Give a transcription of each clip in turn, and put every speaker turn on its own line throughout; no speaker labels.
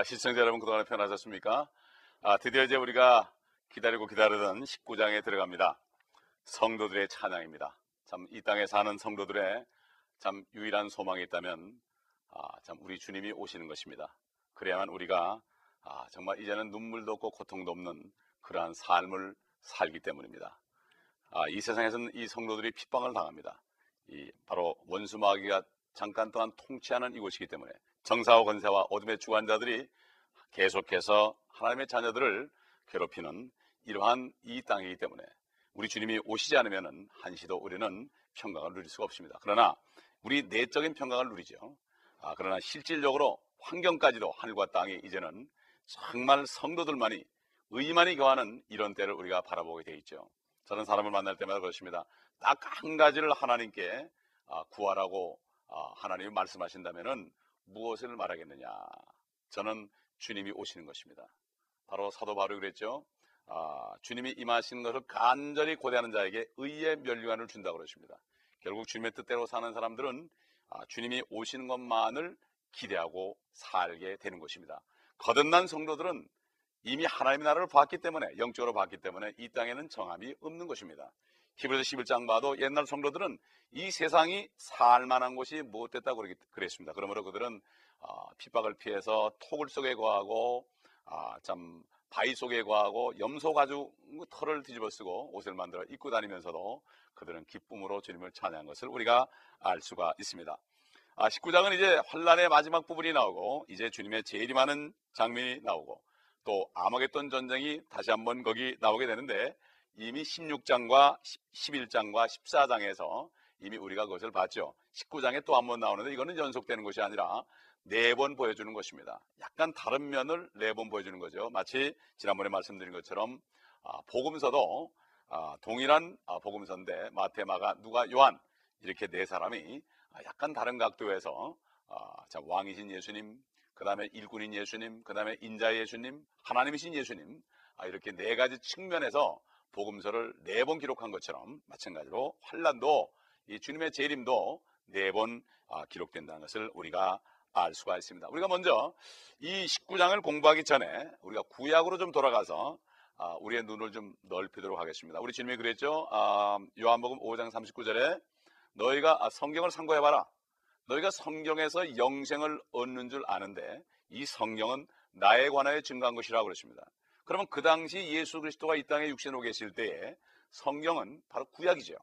아, 시청자 여러분 그동안에 편하셨습니까? 아, 드디어 이제 우리가 기다리고 기다리던 19장에 들어갑니다. 성도들의 찬양입니다. 참 이 땅에 사는 성도들의 참 유일한 소망이 있다면 아, 참 우리 주님이 오시는 것입니다. 그래야만 우리가 아, 정말 이제는 눈물도 없고 고통도 없는 그러한 삶을 살기 때문입니다. 아, 이 세상에서는 이 성도들이 핍박을 당합니다. 이 바로 원수 마귀가 잠깐 동안 통치하는 이곳이기 때문에 정사와 권세와 어둠의 주관자들이 계속해서 하나님의 자녀들을 괴롭히는 이러한 이 땅이기 때문에 우리 주님이 오시지 않으면 한시도 우리는 평강을 누릴 수가 없습니다. 그러나 우리 내적인 평강을 누리죠. 아, 그러나 실질적으로 환경까지도 하늘과 땅이 이제는 정말 성도들만이 의만이 교하는 이런 때를 우리가 바라보게 돼 있죠. 저는 사람을 만날 때마다 그렇습니다. 딱 한 가지를 하나님께 아, 구하라고 아, 하나님이 말씀하신다면은 무엇을 말하겠느냐? 저는 주님이 오시는 것입니다. 바로 사도 바울이 그랬죠. 아, 주님이 임하시는 것을 간절히 고대하는 자에게 의의 면류관을 준다고 그러십니다. 결국 주님의 뜻대로 사는 사람들은 아, 주님이 오시는 것만을 기대하고 살게 되는 것입니다. 거듭난 성도들은 이미 하나님의 나라를 봤기 때문에 영적으로 봤기 때문에 이 땅에는 정함이 없는 것입니다. 히브리서 11장 봐도 옛날 성도들은 이 세상이 살만한 곳이 무엇됐다고 그랬습니다. 그러므로 그들은 어, 핍박을 피해서 토굴 속에 거하고 아, 참 바위 속에 거하고 염소 가죽 털을 뒤집어 쓰고 옷을 만들어 입고 다니면서도 그들은 기쁨으로 주님을 찬양한 것을 우리가 알 수가 있습니다. 아, 19장은 이제 환란의 마지막 부분이 나오고 이제 주님의 제일 많은 장면이 나오고 또 아마겟돈 전쟁이 다시 한번 거기 나오게 되는데 이미 16장과 11장과 14장에서 이미 우리가 그것을 봤죠. 19장에 또 한 번 나오는데 이거는 연속되는 것이 아니라 네 번 보여주는 것입니다. 약간 다른 면을 네 번 보여주는 거죠. 마치 지난번에 말씀드린 것처럼 아, 복음서도 아, 동일한 아, 복음서인데 마태, 마가, 누가, 요한 이렇게 네 사람이 아, 약간 다른 각도에서 왕이신 예수님, 그 다음에 일꾼인 예수님, 그 다음에 인자 예수님, 하나님이신 예수님 아, 이렇게 네 가지 측면에서 복음서를 네 번 기록한 것처럼 마찬가지로 환란도 이 주님의 재림도 네번 아, 기록된다는 것을 우리가 알 수가 있습니다. 우리가 먼저 이 19장을 공부하기 전에 우리가 구약으로 좀 돌아가서 아, 우리의 눈을 좀 넓히도록 하겠습니다. 우리 주님이 그랬죠. 아, 요한복음 5장 39절에 너희가 성경을 상고해봐라. 너희가 성경에서 영생을 얻는 줄 아는데 이 성경은 나에 관하여 증거한 것이라고 그러십니다. 그러면 그 당시 예수 그리스도가 이 땅에 육신으로 계실 때에 성경은 바로 구약이죠.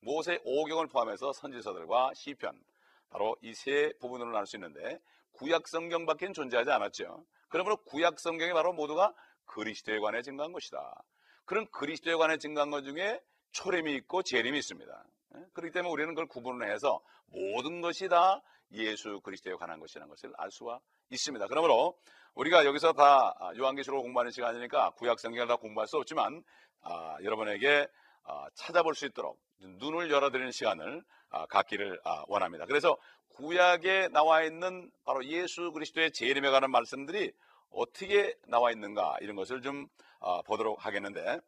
모세 오경을 포함해서 선지서들과 시편 바로 이 세 부분으로 나눌 수 있는데 구약 성경밖에 존재하지 않았죠. 그러므로 구약 성경이 바로 모두가 그리스도에 관해 증거한 것이다. 그런 그리스도에 관해 증거한 것 중에 초림이 있고 재림이 있습니다. 예? 그렇기 때문에 우리는 그걸 구분을 해서 모든 것이 다 예수 그리스도에 관한 것이라는 것을 알 수가 있습니다. 그러므로 우리가 여기서 다 아, 요한계시록을 공부하는 시간이니까 구약 성경을 다 공부할 수 없지만 아, 여러분에게 아, 찾아볼 수 있도록 눈을 열어드리는 시간을 아, 갖기를 아, 원합니다. 그래서 구약에 나와 있는 바로 예수 그리스도의 재림에 관한 말씀들이 어떻게 나와 있는가 이런 것을 좀 아, 보도록 하겠는데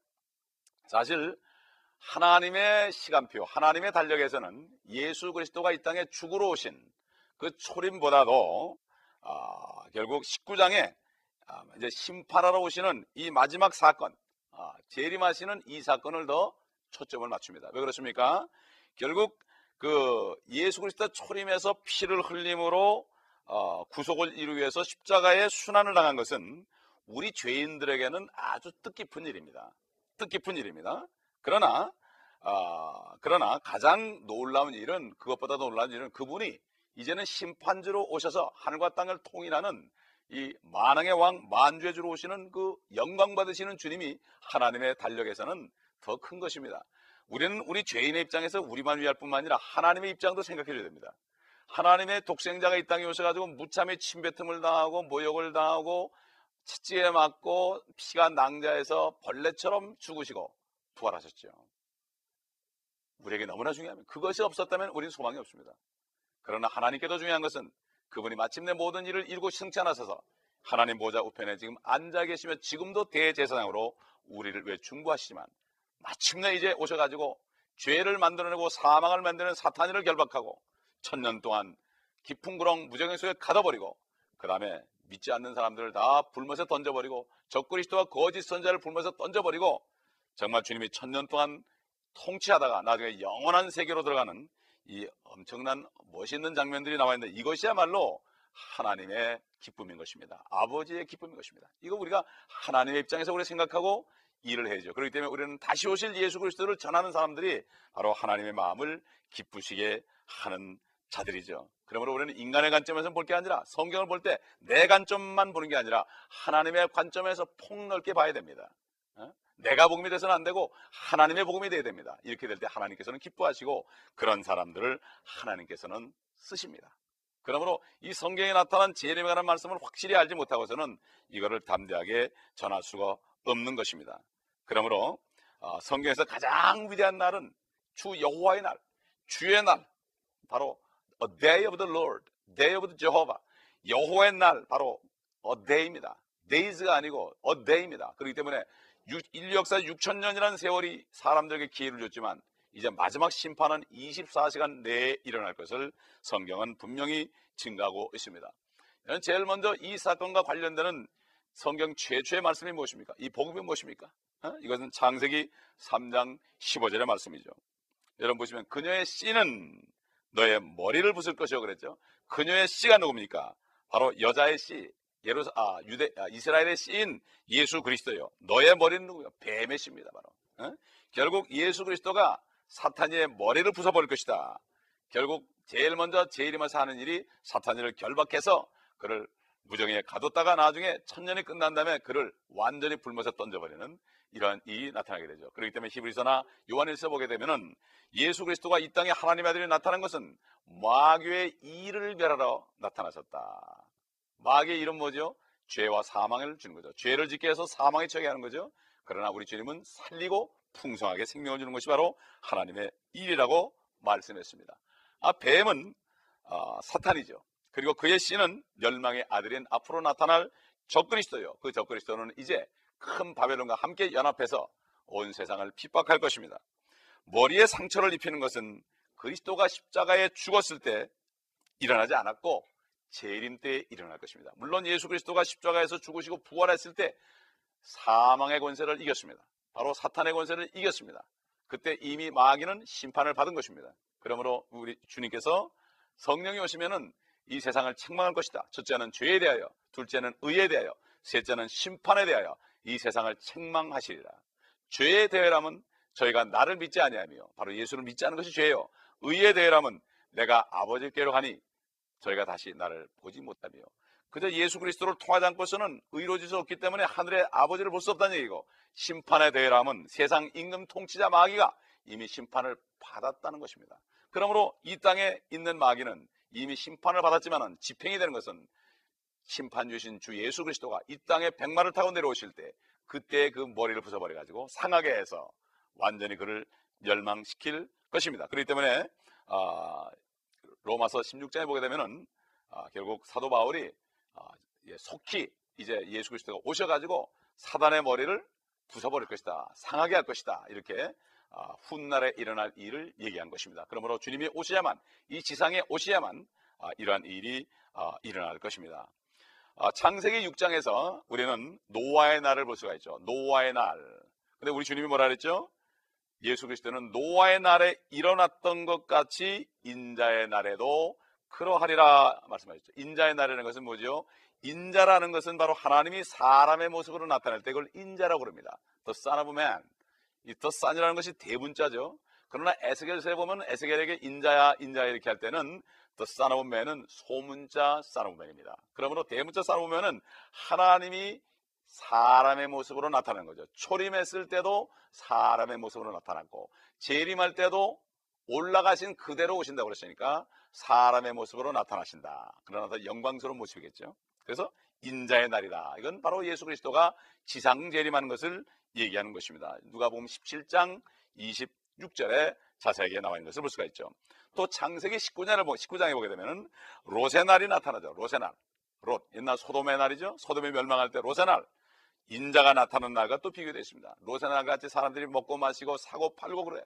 사실 하나님의 시간표, 하나님의 달력에서는 예수 그리스도가 이 땅에 죽으러 오신 그 초림보다도 아, 결국 19장에 아, 이제 심판하러 오시는 이 마지막 사건, 아, 재림하시는 이 사건을 더 초점을 맞춥니다. 왜 그렇습니까? 결국 그 예수 그리스도 초림에서 피를 흘림으로 어, 구속을 이루기 위해서 십자가의 순환을 당한 것은 우리 죄인들에게는 아주 뜻깊은 일입니다. 뜻깊은 일입니다. 그러나 어, 그러나 가장 놀라운 일은 그것보다 놀라운 일은 그분이 이제는 심판주로 오셔서 하늘과 땅을 통일하는 이 만왕의 왕 만주의 주로 오시는 그 영광 받으시는 주님이 하나님의 달력에서는 더 큰 것입니다. 우리는 우리 죄인의 입장에서 우리만 위할 뿐만 아니라 하나님의 입장도 생각해 줘야 됩니다. 하나님의 독생자가 이 땅에 오셔가지고 무참히 침뱉음을 당하고 모욕을 당하고 채찍에 맞고 피가 낭자해서 벌레처럼 죽으시고 부활하셨죠. 우리에게 너무나 중요합니다. 그것이 없었다면 우리는 소망이 없습니다. 그러나 하나님께 더 중요한 것은 그분이 마침내 모든 일을 이루고 승천하셔서 하나님 보좌 우편에 지금 앉아 계시며 지금도 대제사장으로 우리를 왜 중보하시지만 마침내 이제 오셔가지고 죄를 만들어내고 사망을 만드는 사탄이를 결박하고 천년 동안 깊은 구렁 무정의 속에 가둬버리고 그 다음에 믿지 않는 사람들을 다 불못에 던져버리고 적그리스도와 거짓 선자를 불못에 던져버리고 정말 주님이 천년 동안 통치하다가 나중에 영원한 세계로 들어가는 이 엄청난 멋있는 장면들이 나와 있는데 이것이야말로 하나님의 기쁨인 것입니다. 아버지의 기쁨인 것입니다. 이거 우리가 하나님의 입장에서 우리 생각하고 일을 해야죠. 그렇기 때문에 우리는 다시 오실 예수 그리스도를 전하는 사람들이 바로 하나님의 마음을 기쁘시게 하는 자들이죠. 그러므로 우리는 인간의 관점에서 볼 게 아니라 성경을 볼 때 내 관점만 보는 게 아니라 하나님의 관점에서 폭넓게 봐야 됩니다. 어? 내가 복음이 돼서는 안 되고 하나님의 복음이 돼야 됩니다. 이렇게 될 때 하나님께서는 기뻐하시고 그런 사람들을 하나님께서는 쓰십니다. 그러므로 이 성경에 나타난 재림에 관한 말씀을 확실히 알지 못하고서는 이거를 담대하게 전할 수가 없는 것입니다. 그러므로 어, 성경에서 가장 위대한 날은 주 여호와의 날, 주의 날, 바로 a day of the Lord, day of the Jehovah, 여호와의 날 바로 a day입니다. days가 아니고 a day입니다. 그렇기 때문에 인류 역사 6천 년이라는 세월이 사람들에게 기회를 줬지만 이제 마지막 심판은 24시간 내에 일어날 것을 성경은 분명히 증가하고 있습니다. 제일 먼저 이 사건과 관련되는 성경 최초의 말씀이 무엇입니까? 이 복음이 무엇입니까? 어? 이것은 창세기 3장 15절의 말씀이죠. 여러분 보시면 그녀의 씨는 너의 머리를 부술 것이요 그랬죠. 그녀의 씨가 누굽니까? 바로 여자의 씨, 예루 아 유대 아, 이스라엘의 씨인 예수 그리스도요. 너의 머리는 누구요? 뱀의 씨입니다, 바로. 어? 결국 예수 그리스도가 사탄의 머리를 부숴버릴 것이다. 결국 제일 먼저 제일이면서 하는 일이 사탄이를 결박해서 그를 무정에 가뒀다가 나중에 천년이 끝난 다음에 그를 완전히 불못에 던져버리는 이러한 일이 나타나게 되죠. 그렇기 때문에 히브리서나 요한일서 보게 되면은 예수 그리스도가 이 땅에 하나님의 아들이 나타난 것은 마귀의 일을 멸하러 나타나셨다. 마귀의 일은 뭐죠? 죄와 사망을 주는 거죠. 죄를 짓게 해서 사망에 처하게 하는 거죠. 그러나 우리 주님은 살리고 풍성하게 생명을 주는 것이 바로 하나님의 일이라고 말씀했습니다. 아, 뱀은 어, 사탄이죠. 그리고 그의 씨는 멸망의 아들인 앞으로 나타날 적그리스도요. 그 적그리스도는 이제 큰 바벨론과 함께 연합해서 온 세상을 핍박할 것입니다. 머리에 상처를 입히는 것은 그리스도가 십자가에 죽었을 때 일어나지 않았고 재림 때 일어날 것입니다. 물론 예수 그리스도가 십자가에서 죽으시고 부활했을 때 사망의 권세를 이겼습니다. 바로 사탄의 권세를 이겼습니다. 그때 이미 마귀는 심판을 받은 것입니다. 그러므로 우리 주님께서 성령이 오시면은 이 세상을 책망할 것이다. 첫째는 죄에 대하여, 둘째는 의에 대하여, 셋째는 심판에 대하여 이 세상을 책망하시리라. 죄에 대하여라면 저희가 나를 믿지 아니하며 바로 예수를 믿지 않는 것이 죄요 의에 대하여라면 내가 아버지께로 가니 저희가 다시 나를 보지 못하며 그저 예수 그리스도를 통하지 않고서는 의로워질 수 없기 때문에 하늘의 아버지를 볼 수 없다는 얘기고 심판에 대하여라면 세상 임금 통치자 마귀가 이미 심판을 받았다는 것입니다. 그러므로 이 땅에 있는 마귀는 이미 심판을 받았지만 집행이 되는 것은 심판 주신 주 예수 그리스도가 이 땅에 백마를 타고 내려오실 때 그때 그 머리를 부숴버려 가지고 상하게 해서 완전히 그를 멸망시킬 것입니다. 그렇기 때문에 아, 로마서 16장에 보게 되면은 아, 결국 사도 바울이 아, 예, 속히 이제 예수 그리스도가 오셔가지고 사단의 머리를 부숴버릴 것이다, 상하게 할 것이다 이렇게 아, 훗날에 일어날 일을 얘기한 것입니다. 그러므로 주님이 오셔야만 이 지상에 오셔야만 아, 이러한 일이 아, 일어날 것입니다. 창세기 6장에서 우리는 노아의 날을 볼 수가 있죠. 노아의 날. 근데 우리 주님이 뭐라 그랬죠? 예수 그리스도는 노아의 날에 일어났던 것 같이 인자의 날에도 그러하리라 말씀하셨죠. 인자의 날이라는 것은 뭐죠? 인자라는 것은 바로 하나님이 사람의 모습으로 나타날 때 그걸 인자라고 그럽니다. The Son of Man. 이 The Son이라는 것이 대문자죠. 그러나 에스겔서에 보면 에스겔에게 인자야 인자야 이렇게 할 때는 of Man은 소문자 Man입니다. 그러므로 대문자 Man은 하나님이 사람의 모습으로 나타나는 거죠. 초림했을 때도 사람의 모습으로 나타났고 재림할 때도 올라가신 그대로 오신다고 그랬으니까 사람의 모습으로 나타나신다. 그러나 더 영광스러운 모습이겠죠. 그래서 인자의 날이다. 이건 바로 예수 그리스도가 지상 재림하는 것을 얘기하는 것입니다. 누가 보면 17장 26절에 자세하게 나와 있는 것을 볼 수가 있죠. 또 창세기 19장을 보 19장에 보게 되면 롯의 날이 나타나죠. 롯의 날. 롯 옛날 소돔의 날이죠. 소돔이 멸망할 때 롯의 날. 인자가 나타나는 날과 또. 롯의 날 같이 사람들이 먹고 마시고 사고 팔고 그래.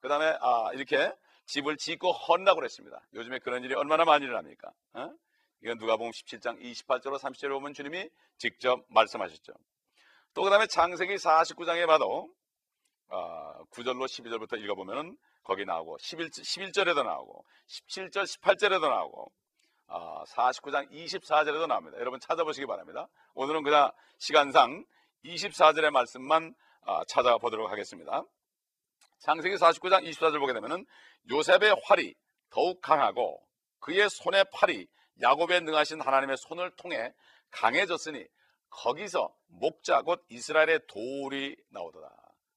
그 다음에 아, 이렇게 집을 짓고 헌다고 그랬습니다. 요즘에 그런 일이 얼마나 많이 일어납니까? 어? 이건 누가복음 17장 28절로 30절에 보면 주님이 직접 말씀하셨죠. 또 그 다음에 창세기 49장에 봐도 어, 9절로 12절부터 읽어보면은 거기 나오고 11, 11절에도 나오고 17절 18절에도 나오고 어, 49장 24절에도 나옵니다. 여러분 찾아보시기 바랍니다. 오늘은 그냥 시간상 24절의 말씀만 어, 찾아보도록 하겠습니다. 창세기 49장 24절 보게 되면은 요셉의 활이 더욱 강하고 그의 손의 팔이 야곱에 능하신 하나님의 손을 통해 강해졌으니 거기서 목자 곧 이스라엘의 돌이 나오더라.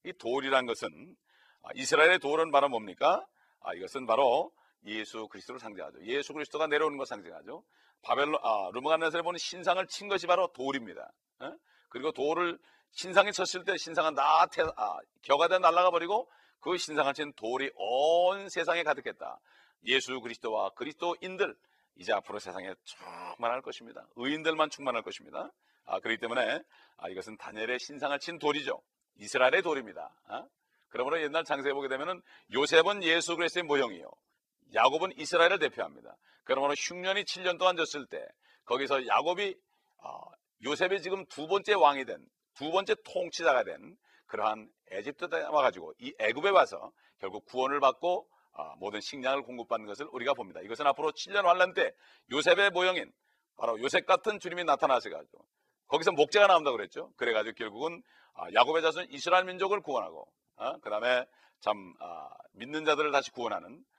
이 돌이란 것은 아, 이스라엘의 돌은 바로 뭡니까? 아, 이것은 바로 예수 그리스도를 상징하죠. 예수 그리스도가 내려오는 것 상징하죠. 바벨로 아, 루브간네살에 보는 신상을 친 것이 바로 돌입니다. 에? 그리고 돌을 신상에 쳤을 때 신상은 다 태, 아, 겨가돼 날아가 버리고 그 신상을 친 돌이 온 세상에 가득했다. 예수 그리스도와 그리스도인들 이제 앞으로 세상에 충만할 것입니다. 의인들만 충만할 것입니다. 아, 그렇기 때문에 아, 이것은 다니엘의 신상을 친 돌이죠. 이스라엘의 돌입니다. 아? 그러므로 옛날 장세에 보게 되면은 요셉은 예수 그리스도의 모형이요. 야곱은 이스라엘을 대표합니다. 그러므로 흉년이 7년 동안 졌을 때 거기서 야곱이 어, 요셉이 지금 두 번째 왕이 된 두 번째 통치자가 된 그러한 에집트에 와가지고 이 애굽에 와서 결국 구원을 받고 어, 모든 식량을 공급받는 것을 우리가 봅니다. 이것은 앞으로 7년 환란 때 요셉의 모형인 바로 요셉 같은 주님이 나타나셔가지고 거기서 목재가 나온다 그랬죠. 그래가지고 결국은 아, 야곱의 자손 이스라엘 민족을 구원하고 어? 그 다음에 참 아, 믿는 자들을 다시 구원하는 아,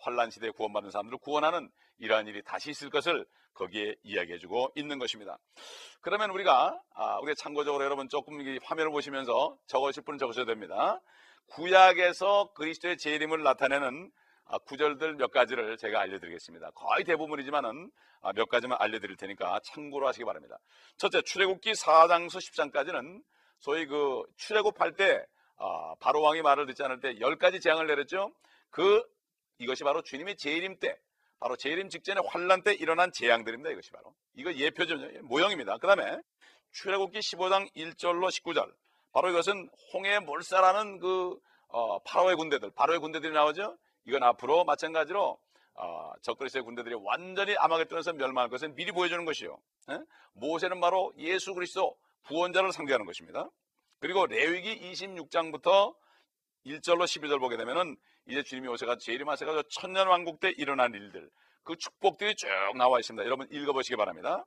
환란 시대에 구원받는 사람들을 구원하는 이러한 일이 다시 있을 것을 거기에 이야기해주고 있는 것입니다. 그러면 우리가 아, 우리 참고적으로 여러분 조금 화면을 보시면서 적으실 분은 적으셔도 됩니다. 구약에서 그리스도의 재림을 나타내는 아, 구절들 몇 가지를 제가 알려드리겠습니다. 거의 대부분이지만은 아, 몇 가지만 알려드릴 테니까 참고로 하시기 바랍니다. 첫째, 출애굽기 4장서 10장까지는 소위 그 출애굽할 때 아, 바로 왕이 말을 듣지 않을 때 10가지 재앙을 내렸죠. 그 이것이 바로 주님의 재림 때 바로 재림 직전에 환란 때 일어난 재앙들입니다. 이것이 바로 이거 예표죠 모형입니다. 그 다음에 출애굽기 15장 1절로 19절 바로 이것은 홍해 몰살하는 그 어, 파라오의 군대들 바로의 군대들이 나오죠. 이건 앞으로 마찬가지로 어, 적그리스의 군대들이 완전히 아마겟돈에서 멸망할 것을 미리 보여주는 것이요. 에? 모세는 바로 예수 그리스도 구원자를 상대하는 것입니다. 그리고 레위기 26장부터 1절로 12절 보게 되면은 이제 주님이 오셔가 재림하셔가 천년 왕국 때 일어난 일들 그 축복들이 쭉 나와 있습니다. 여러분 읽어 보시기 바랍니다.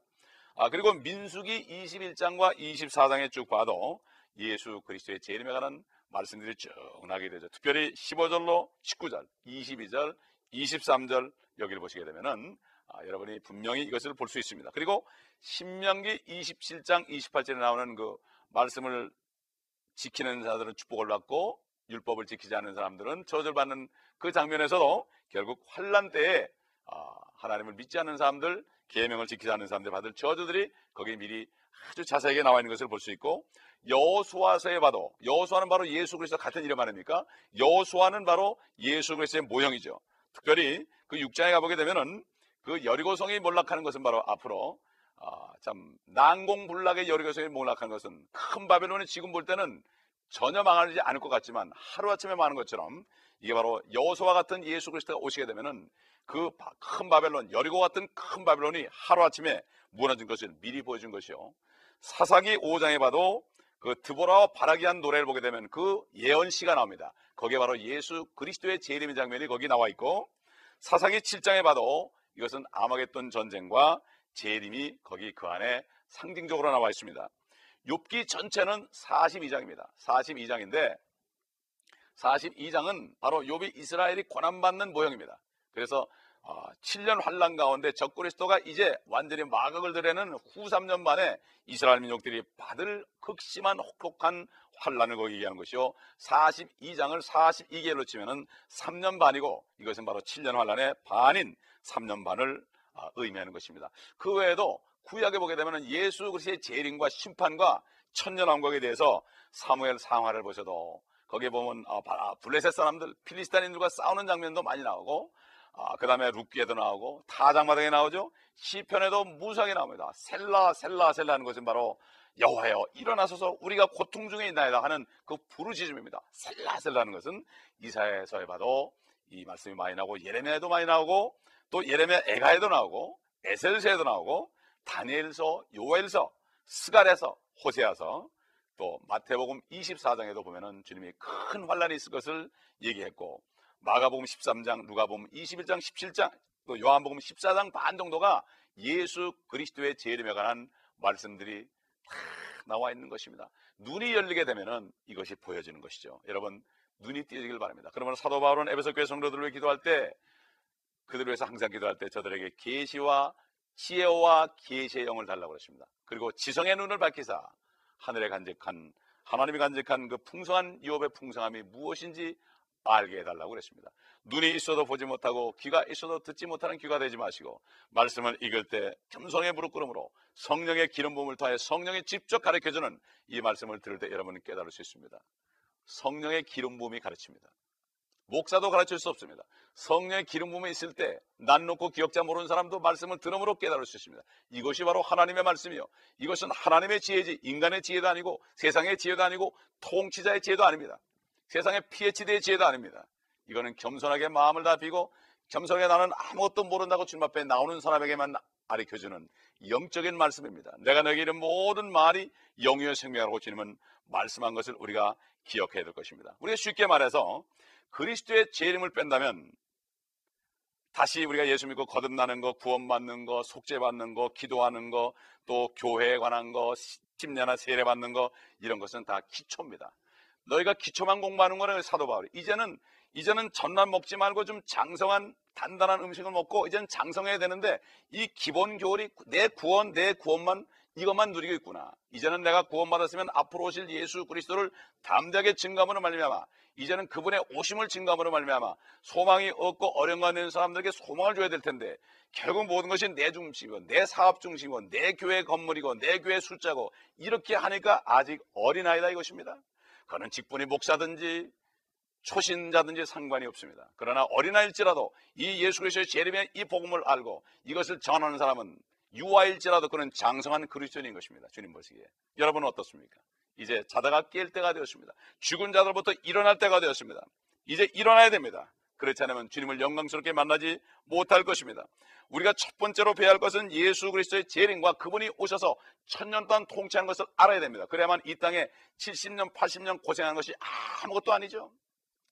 아 그리고 민수기 21장과 24장에 쭉 봐도 예수 그리스도의 재림에 관한 말씀들이 쭉 나게 되죠. 특별히 15절로 19절, 22절, 23절 여기를 보시게 되면은 아, 여러분이 분명히 이것을 볼 수 있습니다. 그리고 신명기 27장 28절에 나오는 그 말씀을 지키는 자들은 축복을 받고 율법을 지키지 않는 사람들은 저주를 받는 그 장면에서도 결국 환란 때에 아, 하나님을 믿지 않는 사람들, 계명을 지키지 않는 사람들 받을 저주들이 거기에 미리 아주 자세하게 나와 있는 것을 볼 수 있고 여호수아서에 봐도 여호수아는 바로 예수 그리스도 같은 이름 아닙니까? 여호수아는 바로 예수 그리스도의 모형이죠. 특별히 그 6장에 가보게 되면은 그 여리고성이 몰락하는 것은 바로 앞으로 아, 참 난공불락의 여리고성이 몰락하는 것은 큰 바벨론이 지금 볼 때는 전혀 망하지 않을 것 같지만 하루아침에 망하는 것처럼 이게 바로 여호수아 같은 예수 그리스도가 오시게 되면은 그 큰 바벨론 여리고 같은 큰 바벨론이 하루아침에 무너진 것을 미리 보여준 것이요. 사사기 5장에 봐도 그 드보라와 바라기 한 노래를 보게 되면 그 예언시가 나옵니다. 거기에 바로 예수 그리스도의 재림의 장면이 거기 나와 있고 사사기 7장에 봐도 이것은 아마겟돈 전쟁과 재림이 거기 그 안에 상징적으로 나와 있습니다. 욥기 전체는 42장입니다. 42장인데 42장은 바로 욥이 이스라엘이 고난받는 모형입니다. 그래서 7년 어, 환란 가운데 적그리스도가 이제 완전히 마각을 드려는 후 3년 만에 이스라엘 민족들이 받을 극심한 혹독한 환란을 거기 얘기하는 것이요. 42장을 42개로 치면은 3년 반이고 이것은 바로 7년 환란의 반인 3년 반을 아, 의미하는 것입니다. 그 외에도 구약에 보게 되면 예수 그리스도의 재림과 심판과 천년 왕국에 대해서 사무엘 상화를 보셔도 거기에 보면 아, 블레셋 사람들 필리스타인들과 싸우는 장면도 많이 나오고 아, 그 다음에 룻기에도 나오고 타장마당에 나오죠. 시편에도 무수하게 나옵니다. 셀라 셀라 셀라 하는 것은 바로 여호와여 일어나소서 우리가 고통 중에 있나이다 하는 그 부르짖음입니다. 셀라 셀라 하는 것은 이사야서에 봐도 이 말씀이 많이 나오고 예레미야에도 많이 나오고 또 예레미야 에가에도 나오고 에셀서에도 나오고 다니엘서, 요엘서, 스갈에서, 호세아서 또 마태복음 24장에도 보면은 주님이 큰 환란이 있을 것을 얘기했고 마가복음 13장, 누가복음 21장, 17장, 또 요한복음 14장 반 정도가 예수 그리스도의 재림에 관한 말씀들이 다 나와 있는 것입니다. 눈이 열리게 되면은 이것이 보여지는 것이죠. 여러분 눈이 띄어지길 바랍니다. 그러면 사도 바울은 에베소 교회 성도들을 기도할 때 그들을 위해서 항상 기도할 때 저들에게 계시와 지혜와 계시의 영을 달라고 그랬습니다. 그리고 지성의 눈을 밝히사 하늘에 간직한 하나님이 간직한 그 풍성한 유업의 풍성함이 무엇인지 알게 해달라고 그랬습니다. 눈이 있어도 보지 못하고 귀가 있어도 듣지 못하는 귀가 되지 마시고 말씀을 읽을 때 겸손의 무릎 꿇음으로 성령의 기름 부음을 통해 성령이 직접 가르쳐주는 이 말씀을 들을 때 여러분은 깨달을 수 있습니다. 성령의 기름 부음이 가르칩니다. 목사도 가르칠 수 없습니다. 성령의 기름 부음이 있을 때 난 놓고 기억자 모르는 사람도 말씀을 들음으로 깨달을 수 있습니다. 이것이 바로 하나님의 말씀이요. 이것은 하나님의 지혜지 인간의 지혜도 아니고 세상의 지혜도 아니고 통치자의 지혜도 아닙니다. 세상의 PhD의 지혜도 아닙니다. 이거는 겸손하게 마음을 다 비고 겸손하게 나는 아무것도 모른다고 주님 앞에 나오는 사람에게만 가르쳐주는 영적인 말씀입니다. 내가 너에게 이른 모든 말이 영유의 생명이라고 주님은 말씀한 것을 우리가 기억해야 될 것입니다. 우리가 쉽게 말해서 그리스도의 죄임을 뺀다면 다시 우리가 예수 믿고 거듭나는 거, 구원받는 거, 속죄받는 거, 기도하는 거, 또 교회에 관한 거, 침례나 세례 받는 거 이런 것은 다 기초입니다. 너희가 기초만 공부하는 거는 사도 바울이 이제는 이제는 전만 먹지 말고 좀 장성한 단단한 음식을 먹고 이제는 장성해야 되는데 이 기본 교리 내 구원 내 구원만 이것만 누리고 있구나. 이제는 내가 구원받았으면 앞으로 오실 예수 그리스도를 담대하게 증감으로 말미암아 이제는 그분의 오심을 증감으로 말미암아 소망이 없고 어려움가 사람들에게 소망을 줘야 될 텐데 결국 모든 것이 내 중심이고 내 사업 중심이고 내 교회 건물이고 내 교회 숫자고 이렇게 하니까 아직 어린아이다 이것입니다. 그는 직분이 목사든지 초신자든지 상관이 없습니다. 그러나 어린아일지라도 이 예수 그리스도의 재림의 이 복음을 알고 이것을 전하는 사람은 유아일지라도 그는 장성한 그리스도인인 것입니다. 주님 보시기에. 여러분은 어떻습니까? 이제 자다가 깰 때가 되었습니다. 죽은 자들부터 일어날 때가 되었습니다. 이제 일어나야 됩니다. 그렇지 않으면 주님을 영광스럽게 만나지 못할 것입니다. 우리가 첫 번째로 배워야 할 것은 예수 그리스도의 재림과 그분이 오셔서 천년 동안 통치한 것을 알아야 됩니다. 그래야만 이 땅에 70년, 80년 고생한 것이 아무것도 아니죠.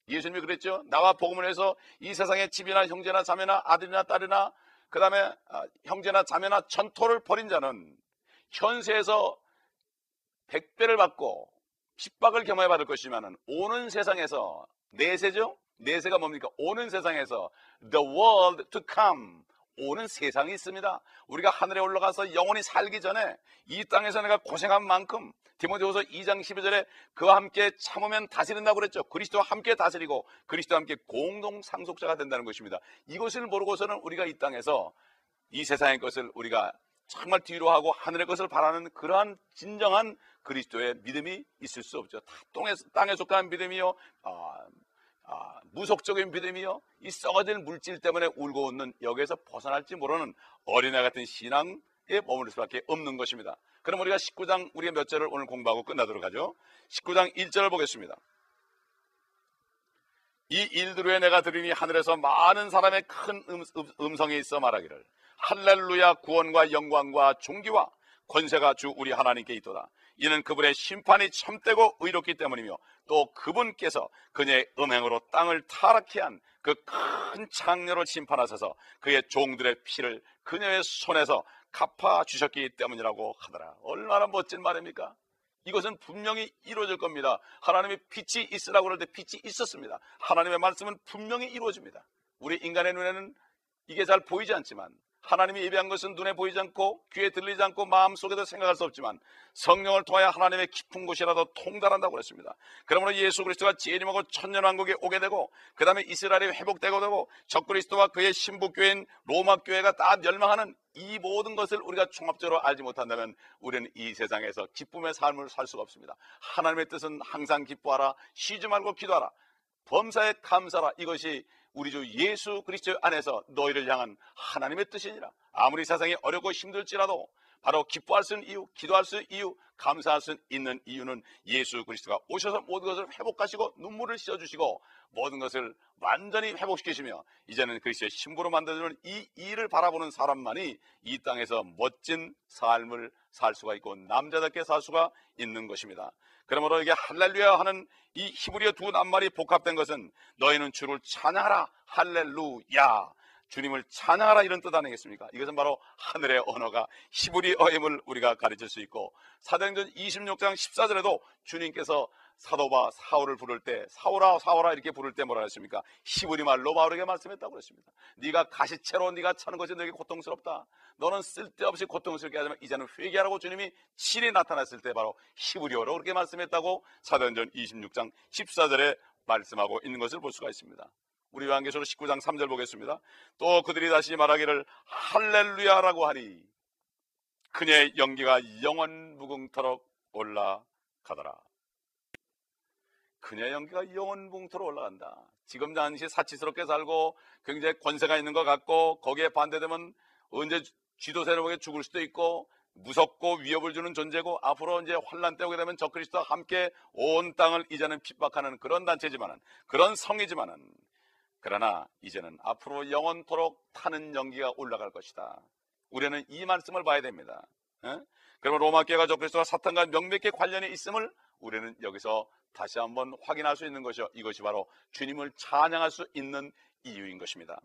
예수님이 그랬죠. 나와 복음을 해서 이 세상에 집이나 형제나 자매나 아들이나 딸이나 그 다음에 아, 형제나 자매나 전토를 벌인 자는 현세에서 백배를 받고 핍박을 경험해 받을 것이지만 오는 세상에서 내세죠? 내세가 뭡니까? 오는 세상에서 the world to come 오는 세상이 있습니다. 우리가 하늘에 올라가서 영원히 살기 전에 이 땅에서 내가 고생한 만큼 디모데후서 2장 12절에 그와 함께 참으면 다스린다고 그랬죠. 그리스도와 함께 다스리고 그리스도와 함께 공동 상속자가 된다는 것입니다. 이것을 모르고서는 우리가 이 땅에서 이 세상의 것을 우리가 정말 뒤로 하고 하늘의 것을 바라는 그러한 진정한 그리스도의 믿음이 있을 수 없죠. 땅에, 땅에 속한 믿음이요, 아, 아, 무속적인 믿음이요, 이 썩어질 물질 때문에 울고 웃는 여기에서 벗어날지 모르는 어린애 같은 신앙에 머무를 수밖에 없는 것입니다. 그럼 우리가 19장 우리가 몇 절을 오늘 공부하고 끝나도록 하죠. 19장 1절을 보겠습니다. 이 일들 후에 내가 들으니 하늘에서 많은 사람의 큰 음, 음 성이 있어 말하기를 할렐루야 구원과 영광과 존귀와 권세가 주 우리 하나님께 있도다. 이는 그분의 심판이 참되고 의롭기 때문이며 또 그분께서 그녀의 음행으로 땅을 타락케 한 그 큰 창녀를 심판하셔서 그의 종들의 피를 그녀의 손에서 갚아 주셨기 때문이라고 하더라. 얼마나 멋진 말입니까? 이것은 분명히 이루어질 겁니다. 하나님의 빛이 있으라고 그럴 때 빛이 있었습니다. 하나님의 말씀은 분명히 이루어집니다. 우리 인간의 눈에는 이게 잘 보이지 않지만 하나님이 예배한 것은 눈에 보이지 않고 귀에 들리지 않고 마음속에도 생각할 수 없지만 성령을 통하여 하나님의 깊은 곳이라도 통달한다고 그랬습니다. 그러므로 예수 그리스도가 재림하고 천년왕국에 오게 되고 그 다음에 이스라엘이 회복되고 되고 적그리스도와 그의 신부교인 로마 교회가 다 멸망하는 이 모든 것을 우리가 종합적으로 알지 못한다면 우리는 이 세상에서 기쁨의 삶을 살 수가 없습니다. 하나님의 뜻은 항상 기뻐하라 쉬지 말고 기도하라 범사에 감사라 이것이 우리 주 예수 그리스도 안에서 너희를 향한 하나님의 뜻이니라. 아무리 세상이 어렵고 힘들지라도 바로 기뻐할 수 있는 이유, 기도할 수 있는 이유, 감사할 수 있는 이유는 예수 그리스도가 오셔서 모든 것을 회복하시고 눈물을 씻어주시고 모든 것을 완전히 회복시키시며 이제는 그리스도의 신부로 만들어주는 이 일을 바라보는 사람만이 이 땅에서 멋진 삶을 살 수가 있고 남자답게 살 수가 있는 것입니다. 그러므로 이게 할렐루야 하는 이 히브리어 두 낱말이 복합된 것은 너희는 주를 찬양하라 할렐루야 주님을 찬양하라 이런 뜻 아니겠습니까? 이것은 바로 하늘의 언어가 히브리어임을 우리가 가르칠 수 있고 사도행전 26장 14절에도 주님께서 사도바 사울을 부를 때 사울아 사울아 이렇게 부를 때 뭐라 했습니까? 히브리 말로 바울에게 말씀했다고 그랬습니다. 네가 가시채로 네가 차는 것이 너에게 고통스럽다. 너는 쓸데없이 고통스럽게 하지만 이제는 회개하라고 주님이 친히 나타났을 때 바로 히브리어로 그렇게 말씀했다고 사도행전 26장 14절에 말씀하고 있는 것을 볼 수가 있습니다. 우리 요한계시록 19장 3절 보겠습니다. 또 그들이 다시 말하기를 할렐루야라고 하니 그녀의 연기가 영원 무궁토록 올라가더라. 그녀의 연기가 영원 무궁토록 올라간다. 지금 당시 사치스럽게 살고 굉장히 권세가 있는 것 같고 거기에 반대되면 언제 쥐도 새로게 죽을 수도 있고 무섭고 위협을 주는 존재고 앞으로 이제 환란 때 오게 되면 적그리스도와 함께 온 땅을 이제는 핍박하는 그런 단체지만은 그런 성이지만은 그러나 이제는 앞으로 영원토록 타는 연기가 올라갈 것이다. 우리는 이 말씀을 봐야 됩니다. 에? 그러면 로마 교회가 적그리스도와 사탄과 명백히 관련이 있음을 우리는 여기서 다시 한번 확인할 수 있는 것이요. 이것이 바로 주님을 찬양할 수 있는 이유인 것입니다.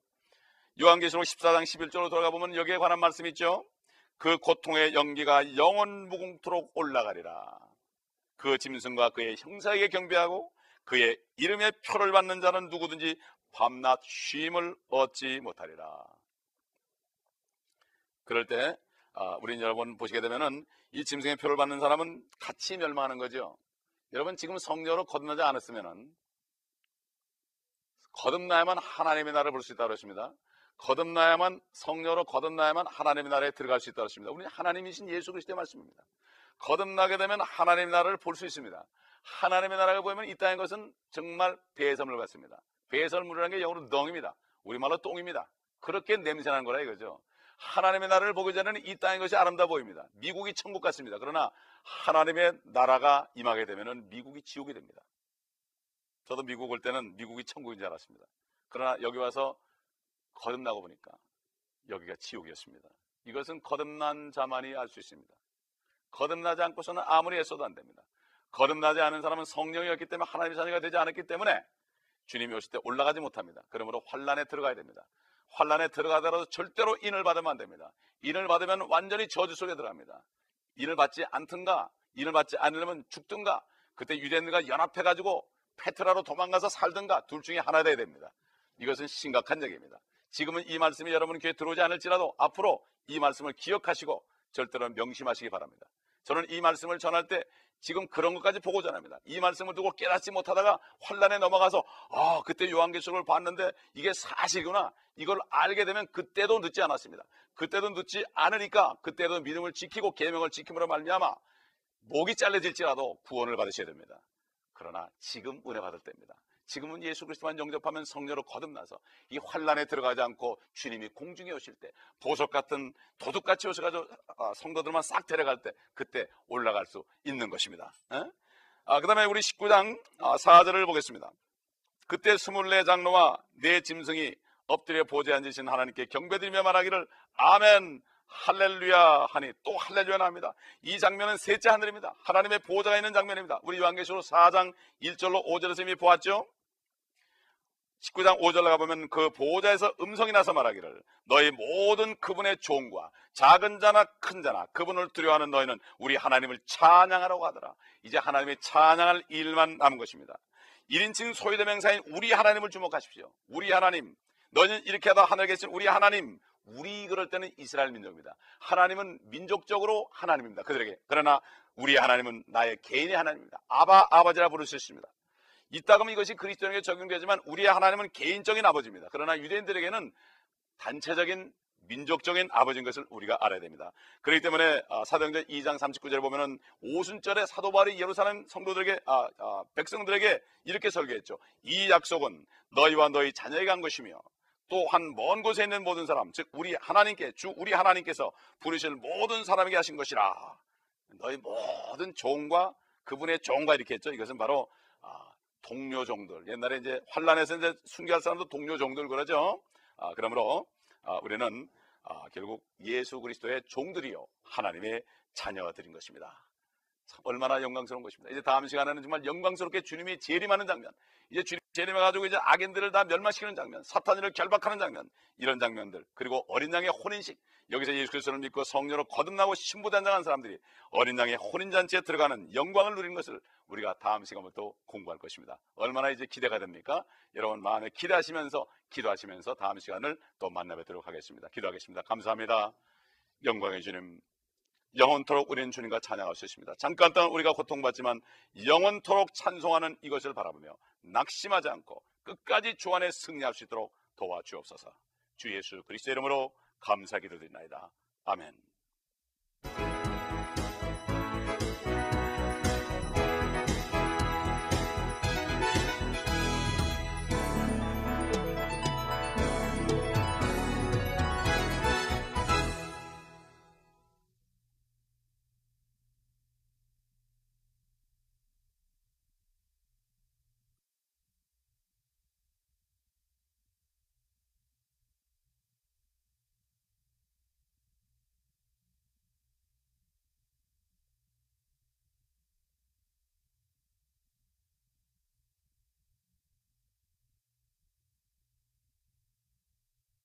요한계시록 14장 11절로 돌아가 보면 여기에 관한 말씀이 있죠. 그 고통의 연기가 영원 무궁토록 올라가리라. 그 짐승과 그의 형사에게 경배하고 그의 이름의 표를 받는 자는 누구든지 밤낮 쉼을 얻지 못하리라. 그럴 때 아, 우리 여러분 보시게 되면은 이 짐승의 표를 받는 사람은 같이 멸망하는 거죠. 여러분 지금 성녀로 거듭나지 않았으면은 거듭나야만 하나님의 나라를 볼 수 있다고 했습니다. 거듭나야만 성녀로 거듭나야만 하나님의 나라에 들어갈 수 있다고 했습니다. 우리 하나님이신 예수 그리스도의 말씀입니다. 거듭나게 되면 하나님의 나라를 볼 수 있습니다. 하나님의 나라를 보면 이 땅의 것은 정말 배설물 같습니다. 배설물이라는 게 영어로 덩입니다. 우리말로 똥입니다. 그렇게 냄새나는 거라 이거죠. 하나님의 나라를 보기 전에는 이 땅의 것이 아름다워 보입니다. 미국이 천국 같습니다. 그러나 하나님의 나라가 임하게 되면 미국이 지옥이 됩니다. 저도 미국 올 때는 미국이 천국인 줄 알았습니다. 그러나 여기 와서 거듭나고 보니까 여기가 지옥이었습니다. 이것은 거듭난 자만이 알 수 있습니다. 거듭나지 않고서는 아무리 애써도 안 됩니다. 거듭나지 않은 사람은 성령이었기 때문에 하나님의 자녀가 되지 않았기 때문에 주님이 오실 때 올라가지 못합니다. 그러므로 환란에 들어가야 됩니다. 환란에 들어가더라도 절대로 인을 받으면 안 됩니다. 인을 받으면 완전히 저주 속에 들어갑니다. 인을 받지 않든가 인을 받지 않으려면 죽든가 그때 유대인들과 연합해 가지고 페트라로 도망가서 살든가 둘 중에 하나 돼야 됩니다. 이것은 심각한 얘기입니다. 지금은 이 말씀이 여러분 귀에 들어오지 않을지라도 앞으로 이 말씀을 기억하시고 절대로 명심하시기 바랍니다. 저는 이 말씀을 전할 때 지금 그런 것까지 보고 전합니다. 이 말씀을 두고 깨닫지 못하다가 환란에 넘어가서 아 그때 요한계시록을 봤는데 이게 사실이구나 이걸 알게 되면 그때도 늦지 않았습니다. 그때도 늦지 않으니까 그때도 믿음을 지키고 계명을 지킴으로 말미암아 목이 잘려질지라도 구원을 받으셔야 됩니다. 그러나 지금 은혜 받을 때입니다. 지금은 예수 그리스도만 영접하면 성녀로 거듭나서 이 환란에 들어가지 않고 주님이 공중에 오실 때 보석 같은 도둑같이 오셔가지고 아, 성도들만 싹 데려갈 때 그때 올라갈 수 있는 것입니다. 아, 그 다음에 우리 19장 4절을 아, 보겠습니다. 그때 24 장로와 네 짐승이 엎드려 보좌에 앉으신 하나님께 경배드리며 말하기를 아멘 할렐루야 하니 또 할렐루야 합니다. 이 장면은 셋째 하늘입니다. 하나님의 보좌가 있는 장면입니다. 우리 요한계시록 4장 1절로 5절에서 이미 보았죠. 19장 5절 나가보면 그 보호자에서 음성이 나서 말하기를 너희 모든 그분의 종과 작은 자나 큰 자나 그분을 두려워하는 너희는 우리 하나님을 찬양하라고 하더라. 이제 하나님의 찬양할 일만 남은 것입니다. 1인칭 소유대명사인 우리 하나님을 주목하십시오. 우리 하나님. 너희는 이렇게 하다 하늘에 계신 우리 하나님. 우리 그럴 때는 이스라엘 민족입니다. 하나님은 민족적으로 하나님입니다. 그들에게. 그러나 우리 하나님은 나의 개인의 하나님입니다. 아바 아버지라 부를 수 있습니다. 이따금 이것이 그리스도에게 적용되지만 우리의 하나님은 개인적인 아버지입니다. 그러나 유대인들에게는 단체적인 민족적인 아버지인 것을 우리가 알아야 됩니다. 그렇기 때문에 아, 사도행전 2장 39절에 보면은 오순절에 사도 바울이 예루살렘 성도들에게 아, 아, 백성들에게 이렇게 설교했죠. 이 약속은 너희와 너희 자녀에게 한 것이며 또한 먼 곳에 있는 모든 사람, 즉 우리 하나님께 주 우리 하나님께서 부르실 모든 사람에게 하신 것이라. 너희 모든 종과 그분의 종과 이렇게 했죠. 이것은 바로 아, 동료 종들. 옛날에 이제 환란에서 이제 순교할 사람도 동료 종들 그러죠. 아, 그러므로 아, 우리는 아, 결국 예수 그리스도의 종들이요 하나님의 자녀들인 것입니다. 참 얼마나 영광스러운 것입니다. 이제 다음 시간에는 정말 영광스럽게 주님이 재림하는 장면, 이제 주님 재림해가지고 이제 악인들을 다 멸망시키는 장면, 사탄을 결박하는 장면, 이런 장면들, 그리고 어린 양의 혼인식, 여기서 예수 그리스도를 믿고 성령으로 거듭나고 신부단장한 사람들이 어린 양의 혼인잔치에 들어가는 영광을 누리는 것을 우리가 다음 시간부터 공부할 것입니다. 얼마나 이제 기대가 됩니까? 여러분 마음에 기대하시면서 기도하시면서 다음 시간을 또 만나 뵙도록 하겠습니다. 기도하겠습니다. 감사합니다. 영광의 주님, 영원토록 우리는 주님과 찬양할 수 있습니다. 잠깐 동안 우리가 고통받지만 영원토록 찬송하는 이것을 바라보며 낙심하지 않고 끝까지 주 안에 승리할 수 있도록 도와주옵소서. 주 예수 그리스도 이름으로 감사 기도드리나이다. 아멘.